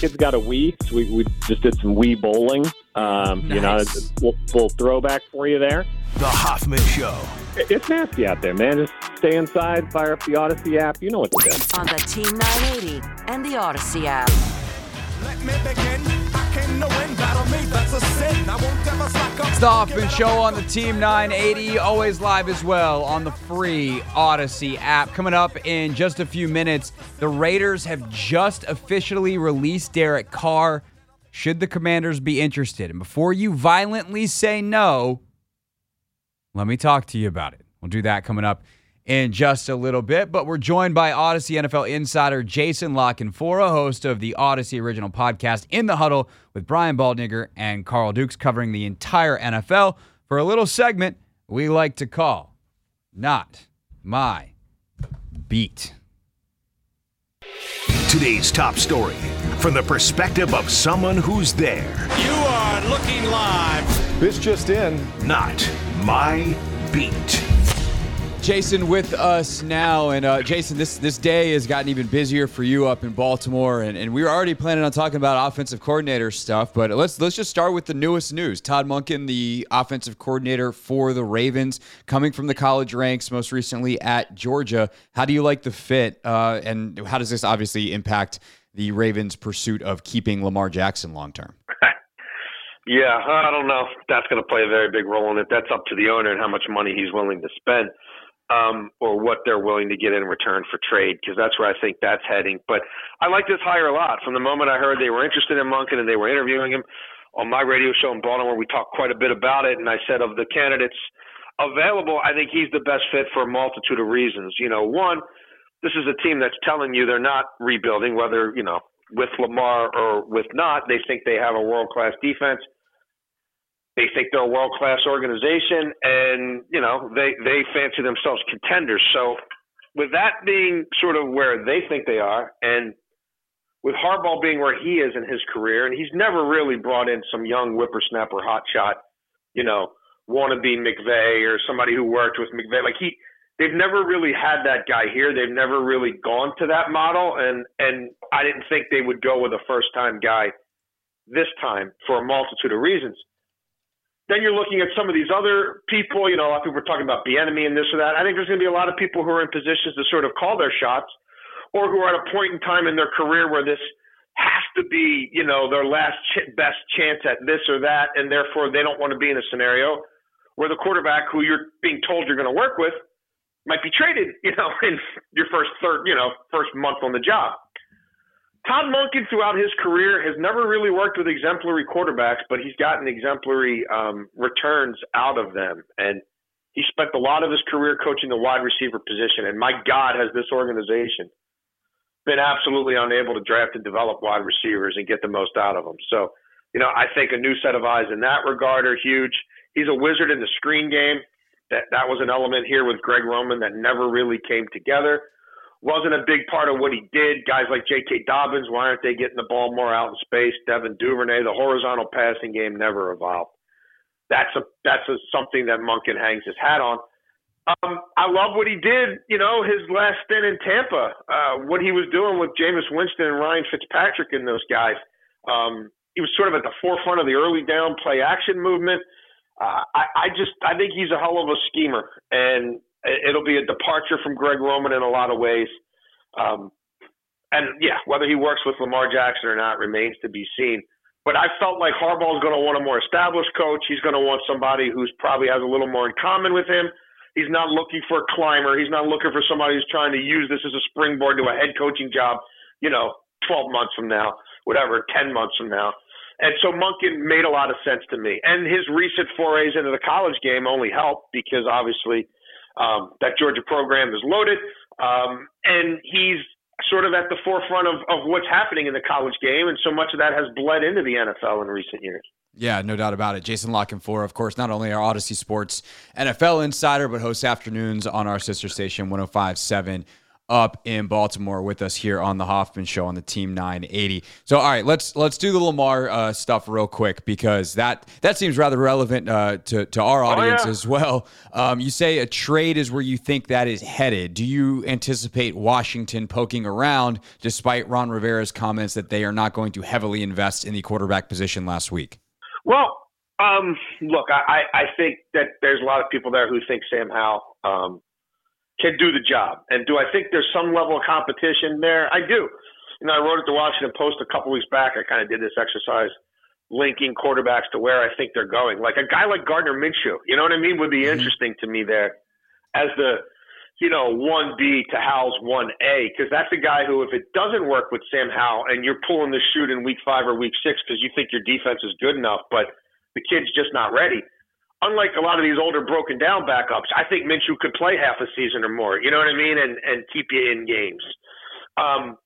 Kids got a Wii, so we, we just did some Wii bowling. Um, You know, Nice. it's a little, little throwback for you there. The Hoffman Show. It- It's nasty out there, man. Just stay inside, fire up the Audacy app. You know what to do. on the Team 980 and the Audacy app. Up. Hoffman Show on the Team 980, always live as well on the free Audacy app. Coming up in just a few minutes, the Raiders have just officially released Derek Carr. Should the Commanders be interested? And before you violently say no, let me talk to you about it. We'll do that coming up in just a little bit. But we're joined by Audacy NFL insider Jason La Canfora, host of the Audacy original podcast In the Huddle with Brian Baldinger and Carl Dukes, covering the entire NFL for a little segment we like to call Not My Beat. Today's top story from the perspective of someone who's there. You are looking live. This just in. Not my beat. Jason with us now, and uh, Jason, this this day has gotten even busier for you up in Baltimore, and, and we were already planning on talking about offensive coordinator stuff, but let's let's just start with the newest news. Todd Monken, the offensive coordinator for the Ravens, coming from the college ranks, most recently at Georgia. How do you like the fit, uh, and how does this obviously impact the Ravens' pursuit of keeping Lamar Jackson long term? Yeah, I don't know. That's going to play a very big role in it. That's up to the owner and how much money he's willing to spend, um, or what they're willing to get in return for trade, because that's where I think that's heading. But I like this hire a lot. From the moment I heard they were interested in Monken and they were interviewing him on my radio show in Baltimore, we talked quite a bit about it, and I said of the candidates available, I think he's the best fit for a multitude of reasons. You know, one, this is a team that's telling you they're not rebuilding, whether you know with Lamar or with not. They think they have a world class defense. They think they're a world class organization, and you know they they fancy themselves contenders. So, with that being sort of where they think they are, and with Harbaugh being where he is in his career, and he's never really brought in some young whippersnapper hotshot, you know, wannabe McVay or somebody who worked with McVay. Like he, they've never really had that guy here. They've never really gone to that model, and and I didn't think they would go with a first time guy this time for a multitude of reasons. Then you're looking at some of these other people. You know, a lot of people are talking about Bieniemy and this or that. I think there's going to be a lot of people who are in positions to sort of call their shots, or who are at a point in time in their career where this has to be, you know, their last ch- best chance at this or that, and therefore they don't want to be in a scenario where the quarterback who you're being told you're going to work with might be traded, you know, in your first third, you know, first month on the job. Todd Monken throughout his career has never really worked with exemplary quarterbacks, but he's gotten exemplary um, returns out of them. And he spent a lot of his career coaching the wide receiver position. And my God, has this organization been absolutely unable to draft and develop wide receivers and get the most out of them. So, you know, I think a new set of eyes in that regard are huge. He's a wizard in the screen game. That that was an element here with Greg Roman that never really came together. Wasn't a big part of what he did. Guys like J.K. Dobbins, why aren't they getting the ball more out in space? Devin Duvernay, the horizontal passing game never evolved. That's a that's a, something that Monken hangs his hat on. Um, I love what he did. You know, his last stint in Tampa, uh, what he was doing with Jameis Winston and Ryan Fitzpatrick and those guys. Um, he was sort of at the forefront of the early down play action movement. Uh, I, I just I think he's a hell of a schemer, and it'll be a departure from Greg Roman in a lot of ways. Um, and yeah, whether he works with Lamar Jackson or not remains to be seen. But I felt like Harbaugh is going to want a more established coach. He's going to want somebody who's probably has a little more in common with him. He's not looking for a climber. He's not looking for somebody who's trying to use this as a springboard to a head coaching job, you know, 12 months from now, whatever, 10 months from now. And so Monken made a lot of sense to me. And his recent forays into the college game only helped because obviously um, that Georgia program is loaded. Um, and he's sort of at the forefront of, of what's happening in the college game. And so much of that has bled into the NFL in recent years. Yeah, no doubt about it. Jason La Canfora, of course, not only our Audacy Sports NFL insider, but hosts afternoons on our sister station 1057 up in Baltimore with us here on the Hoffman Show on the Team 980. So, all right, let's let's do the Lamar uh, stuff real quick because that that seems rather relevant uh, to to our audience oh, yeah. as well. Um, you say a trade is where you think that is headed. Do you anticipate Washington poking around, despite Ron Rivera's comments that they are not going to heavily invest in the quarterback position last week? Well, um, look, I, I think that there's a lot of people there who think Sam Howell um, can do the job. And do I think there's some level of competition there? I do. You know, I wrote at the Washington Post a couple weeks back. I kind of did this exercise linking quarterbacks to where I think they're going. Like a guy like Gardner Minshew, you know what I mean, would be mm-hmm. interesting to me there as the, you know, 1B to Howell's 1A, because that's a guy who, if it doesn't work with Sam Howell and you're pulling the shoot in week five or week six because you think your defense is good enough, but the kid's just not ready – unlike a lot of these older broken down backups, I think Minshew could play half a season or more. You know what I mean? And and keep you in games. Um,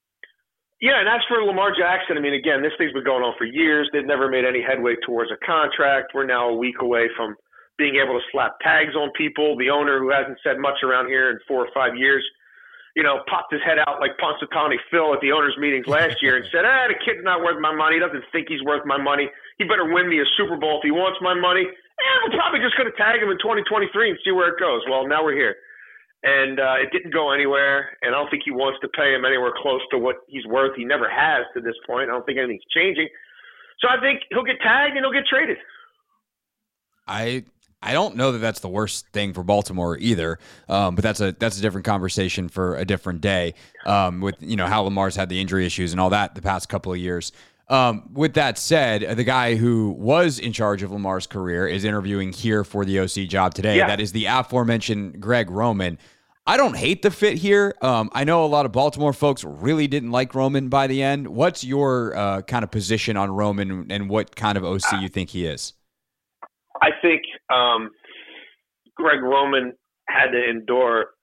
yeah, and as for Lamar Jackson, I mean, again, this thing's been going on for years. They've never made any headway towards a contract. We're now a week away from being able to slap tags on people. The owner, who hasn't said much around here in four or five years, you know, popped his head out like Punxsutawney Phil at the owners' meetings last year and said, "Ah, the kid's not worth my money. He doesn't think he's worth my money. He better win me a Super Bowl if he wants my money." Eh, we're probably just going to tag him in 2023 and see where it goes. Well, now we're here. And uh, it didn't go anywhere, and I don't think he wants to pay him anywhere close to what he's worth. He never has to this point. I don't think anything's changing. So I think he'll get tagged and he'll get traded. I I don't know that that's the worst thing for Baltimore either, um, but that's a that's a different conversation for a different day. Um, with you know how Lamar's had the injury issues and all that the past couple of years. Um, with that said, the guy who was in charge of Lamar's career is interviewing here for the OC job today. Yeah. That is the aforementioned Greg Roman. I don't hate the fit here. Um, I know a lot of Baltimore folks really didn't like Roman by the end. What's your uh, kind of position on Roman and what kind of OC you think he is? I think um, Greg Roman had to endure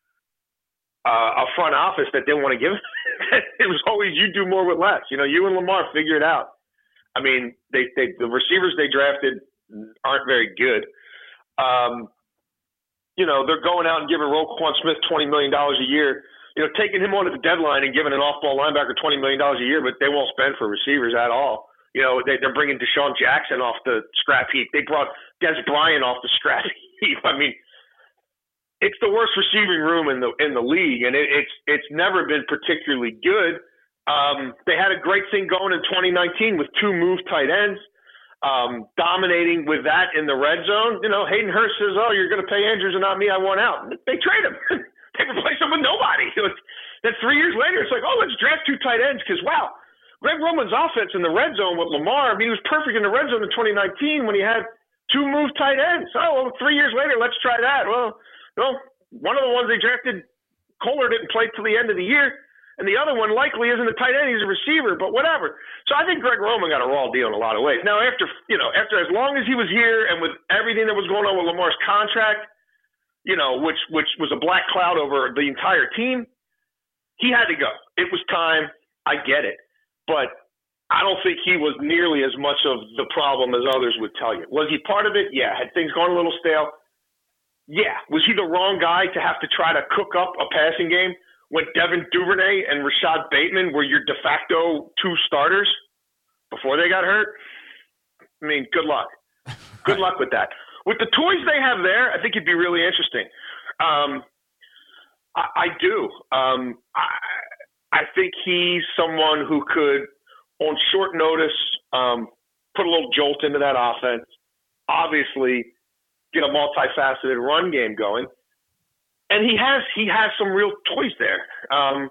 uh, a front office that didn't want to give. it was always you do more with less. You know, you and Lamar figure it out. I mean, they, they the receivers they drafted aren't very good. Um, you know, they're going out and giving Roquan Smith twenty million dollars a year. You know, taking him on at the deadline and giving an off-ball linebacker twenty million dollars a year, but they won't spend for receivers at all. You know, they, they're bringing DeSean Jackson off the scrap heap. They brought Dez Bryant off the scrap heap. I mean, it's the worst receiving room in the in the league, and it, it's it's never been particularly good. Um, they had a great thing going in 2019 with two move tight ends, um, dominating with that in the red zone. You know, Hayden Hurst says, "Oh, you're going to pay Andrews and not me. I want out." They trade him. they replace him with nobody. then three years later, it's like, "Oh, let's draft two tight ends," because wow, Greg Roman's offense in the red zone with Lamar. I mean, he was perfect in the red zone in 2019 when he had two move tight ends. Oh, well, three years later, let's try that. Well well, one of the ones they drafted, Kolar didn't play till the end of the year, and the other one likely isn't a tight end; he's a receiver. But whatever. So I think Greg Roman got a raw deal in a lot of ways. Now, after you know, after as long as he was here, and with everything that was going on with Lamar's contract, you know, which which was a black cloud over the entire team, he had to go. It was time. I get it, but I don't think he was nearly as much of the problem as others would tell you. Was he part of it? Yeah. Had things gone a little stale? Yeah. Was he the wrong guy to have to try to cook up a passing game when Devin Duvernay and Rashod Bateman were your de facto two starters before they got hurt? I mean, good luck. Good luck with that. With the toys they have there, I think it'd be really interesting. Um, I, I do. Um, I, I think he's someone who could, on short notice, um, put a little jolt into that offense. Obviously, get a multifaceted run game going. And he has he has some real toys there. Um,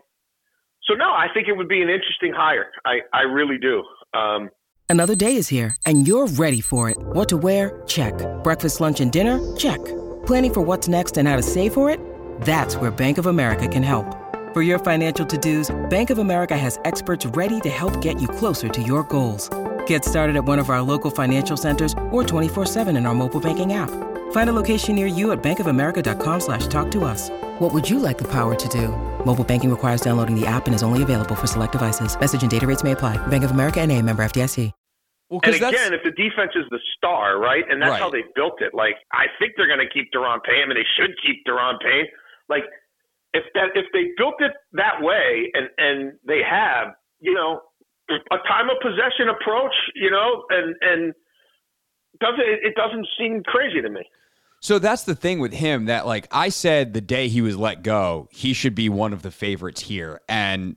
so no, I think it would be an interesting hire. I, I really do. Um, Another day is here, and you're ready for it. What to wear? Check. Breakfast, lunch, and dinner? Check. Planning for what's next and how to save for it? That's where Bank of America can help. For your financial to-dos, Bank of America has experts ready to help get you closer to your goals. Get started at one of our local financial centers or 24-7 in our mobile banking app. Find a location near you at bankofamerica.com slash talk to us. What would you like the power to do? Mobile banking requires downloading the app and is only available for select devices. Message and data rates may apply. Bank of America and a member FDIC. Well, And 'cause that's- again, if the defense is the star, right, and that's Right. how they built it. Like I think they're going to keep Daron Payne. I mean, they should keep Daron Payne. Like if that if they built it that way, and and they have, you know, a time of possession approach, you know, and and doesn't it doesn't seem crazy to me. So that's the thing with him that like I said the day he was let go, he should be one of the favorites here. And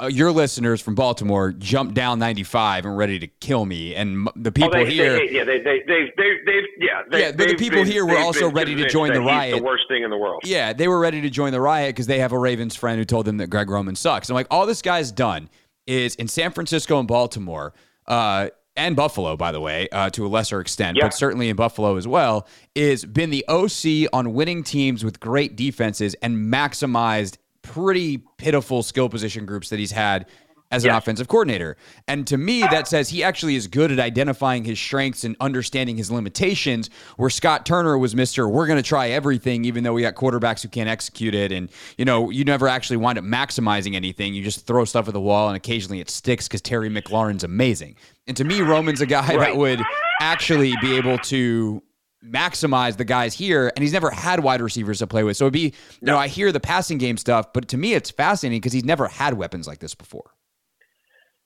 uh, your listeners from Baltimore jumped down 95 and ready to kill me. And m- the people oh, they, here, they, yeah, they they they they they yeah, they, Yeah, but the people been- here were also ready to join the riot. The worst thing in the world. yeah, they were ready to join the riot because they have a Ravens friend who told them that Greg Roman sucks. I'm like, all this guy's done is in San Francisco and Baltimore, uh, and Buffalo, by the way, uh, to a lesser extent, Yeah. but certainly in Buffalo as well, is been the OC on winning teams with great defenses and maximized pretty pitiful skill position groups that he's had as an Yes. offensive coordinator. And to me, that says he actually is good at identifying his strengths and understanding his limitations, where Scott Turner was Mr. We're going to try everything, even though we got quarterbacks who can't execute it. And, you know, you never actually wind up maximizing anything. You just throw stuff at the wall and occasionally it sticks because Terry McLaurin's amazing. And to me, Roman's a guy that would actually be able to maximize the guys here and he's never had wide receivers to play with so it'd be you know i hear the passing game stuff but to me it's fascinating because he's never had weapons like this before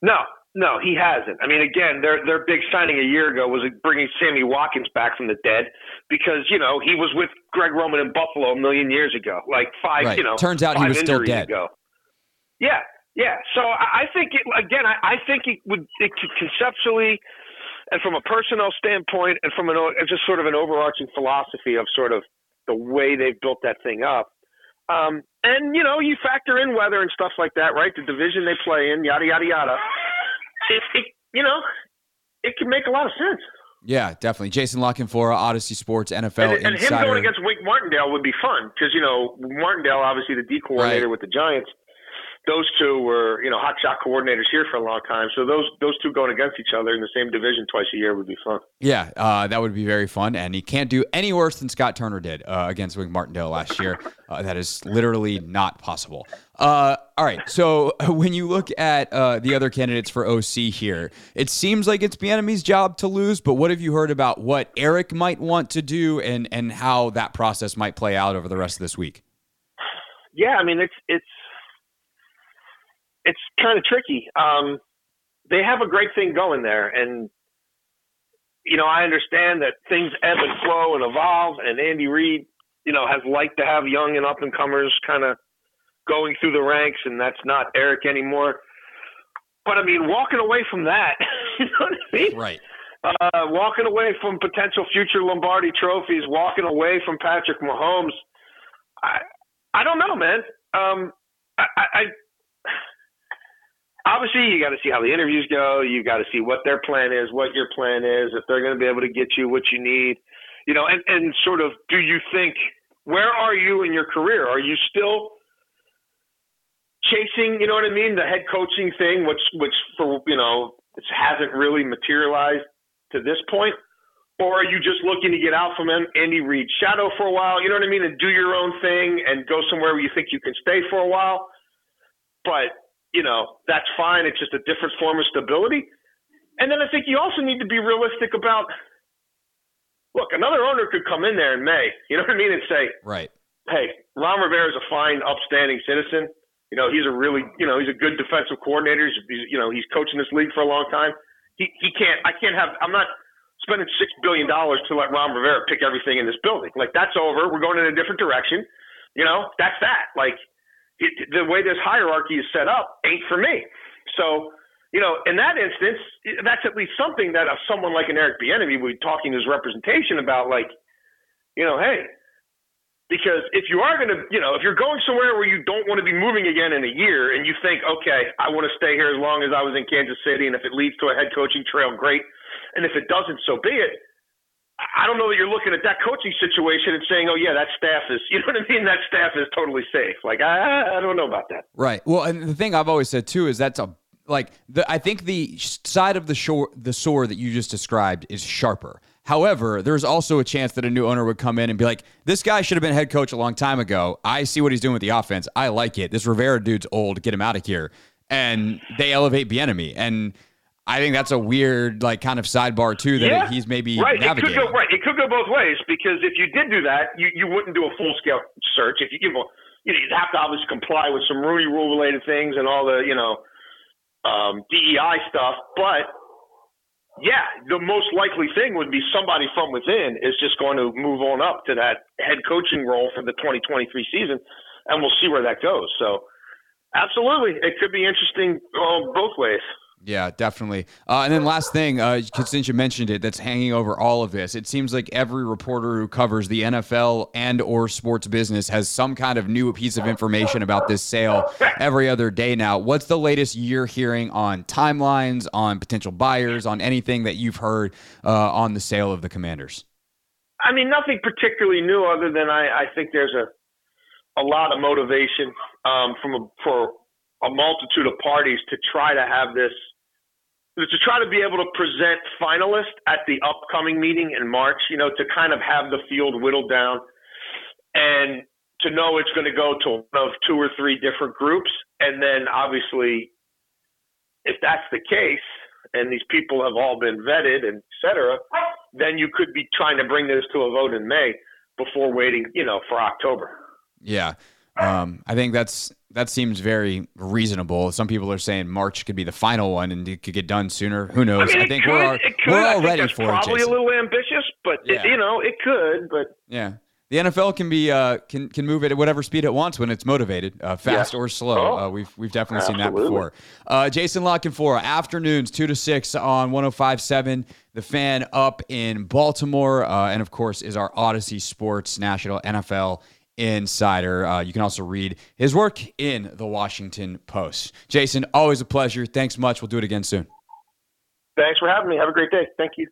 No, no, he hasn't. I mean, again, their their big signing a year ago was bringing Sammy Watkins back from the dead because you know he was with Greg Roman in Buffalo a million years ago, like five. Right. You know, Turns out he was still dead. Ago. Yeah, yeah. So I, I think it, again, I, I think it would it could conceptually. And from a personnel standpoint, and from an just sort of an overarching philosophy of sort of the way they've built that thing up, um, and you know, you factor in weather and stuff like that, right? The division they play in, yada yada yada. It, it you know, it can make a lot of sense. Yeah, definitely. Jason Lockenfora, Audacy Sports, NFL and, and him going against Wink Martindale would be fun because you know Martindale, obviously the D coordinator Right. with the Giants. Those two were you know hot shot coordinators here for a long time. So those those two going against each other in the same division twice a year would be fun. yeah, uh, that would be very fun. And he can't do any worse than Scott Turner did uh, against Wink Martindale last year. Uh, that is literally not possible. Uh, all right. So when you look at uh, the other candidates for OC here, it seems like it's Bieniemy's job to lose. But what have you heard about what Eric might want to do and and how that process might play out over the rest of this week? Yeah, I mean it's it's kind of tricky. Um, they have a great thing going there, and you know I understand that things ebb and flow and evolve. And Andy Reid, you know, has liked to have young and up and comers kind of going through the ranks, and that's not Eric anymore. But I mean, walking away from that, you know what I mean? Right. uh, walking away from potential future Lombardi trophies, walking away from Patrick Mahomes. I I don't know, man. Um, I, I, I obviously you got to see how the interviews go. You got to see what their plan is, what your plan is, if they're going to be able to get you what you need, you know, and and sort of do you think where are you in your career? Are you still chasing, you know what I mean, the head coaching thing, which which for you know it hasn't really materialized to this point, or are you just looking to get out from An- Andy Reid's shadow for a while? You know what I mean, and do your own thing and go somewhere where you think you can stay for a while. But you know that's fine. It's just a different form of stability. And then I think you also need to be realistic about. Look, another owner could come in there in May. You know what I mean, and say, Right. hey, Ron Rivera is a fine, upstanding citizen. You know, he's a really, you know, he's a good defensive coordinator. He's, he's you know, he's coaching this league for a long time. He he can't. I can't have. I'm not spending six billion dollars to let Ron Rivera pick everything in this building. Like that's over. We're going in a different direction. You know, that's that. Like it, the way this hierarchy is set up ain't for me. So, you know, in that instance, that's at least something that a, someone like an Eric Bieniemy would be talking to his representation about, like, you know, hey, because if you are going to, you know, if you're going somewhere where you don't want to be moving again in a year and you think, okay, I want to stay here as long as I was in Kansas City, and if it leads to a head coaching trail, great. And if it doesn't, so be it. I don't know that you're looking at that coaching situation and saying, "Oh yeah, that staff is," you know what I mean? That staff is totally safe. Like I, I don't know about that. Right. Well, and the thing I've always said too is that's a like the I think the side of the shore the sword that you just described is sharper. However, there's also a chance that a new owner would come in and be like, "This guy should have been head coach a long time ago. I see what he's doing with the offense. I like it. This Rivera dude's old. Get him out of here." And they elevate Bieniemy and. I think that's a weird, like, kind of sidebar too that Yeah. he's maybe right. navigating. It could go right. It could go both ways because if you did do that, you, you wouldn't do a full scale search. If you give a, you know, you'd have to obviously comply with some Rooney Rule related things and all the you know um, DEI stuff. But yeah, the most likely thing would be somebody from within is just going to move on up to that head coaching role for the 2023 season, and we'll see where that goes. So. Absolutely, it could be interesting uh, both ways. Yeah, definitely. Uh, and then last thing, uh, since you mentioned it, that's hanging over all of this. It seems like every reporter who covers the NFL and or sports business has some kind of new piece of information about this sale every other day now. What's the latest you're hearing on timelines, on potential buyers, on anything that you've heard uh, on the sale of the Commanders? I mean, nothing particularly new other than I, I think there's a a lot of motivation um, from a, for a multitude of parties to try to have this to try to be able to present finalists at the upcoming meeting in March. You know, to kind of have the field whittled down and to know it's going to go to one of two or three different groups, and then obviously, if that's the case, and these people have all been vetted and et cetera, then you could be trying to bring this to a vote in May before waiting, you know, for October. Yeah. Um, I think that's that seems very reasonable. Some people are saying March could be the final one and it could get done sooner. Who knows? I mean, it think could, we're all, we're all ready for it. Probably a little ambitious, but it, you know, it could. But Yeah. The NFL can be uh, can can move it at whatever speed it wants when it's motivated, uh, fast Yeah. or slow. Oh. Uh, we've we've definitely seen that before. Uh, Jason La Canfora, afternoons two to six on 105.7. The fan up in Baltimore, uh, and of course is our Audacy Sports National NFL Insider. Uh, you can also read his work in the Washington Post. Jason, always a pleasure. Thanks much. We'll do it again soon. thanks for having me. Have a great day. Thank you.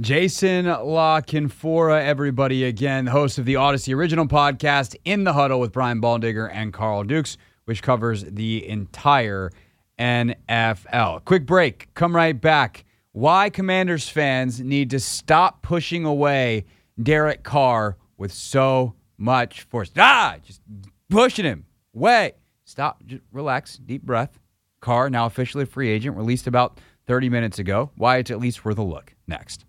Jason LaCanfora, everybody again, host of the Audacy original podcast, In the Huddle with Brian Baldinger and Carl Dukes, which covers the entire NFL. Quick break. Come right back. Why Commanders fans need to stop pushing away Derek Carr with so much force. Ah, just pushing him away. Stop. Just relax. Deep breath. Carr, now officially a free agent, released about 30 minutes ago. Why it's at least worth a look. Next.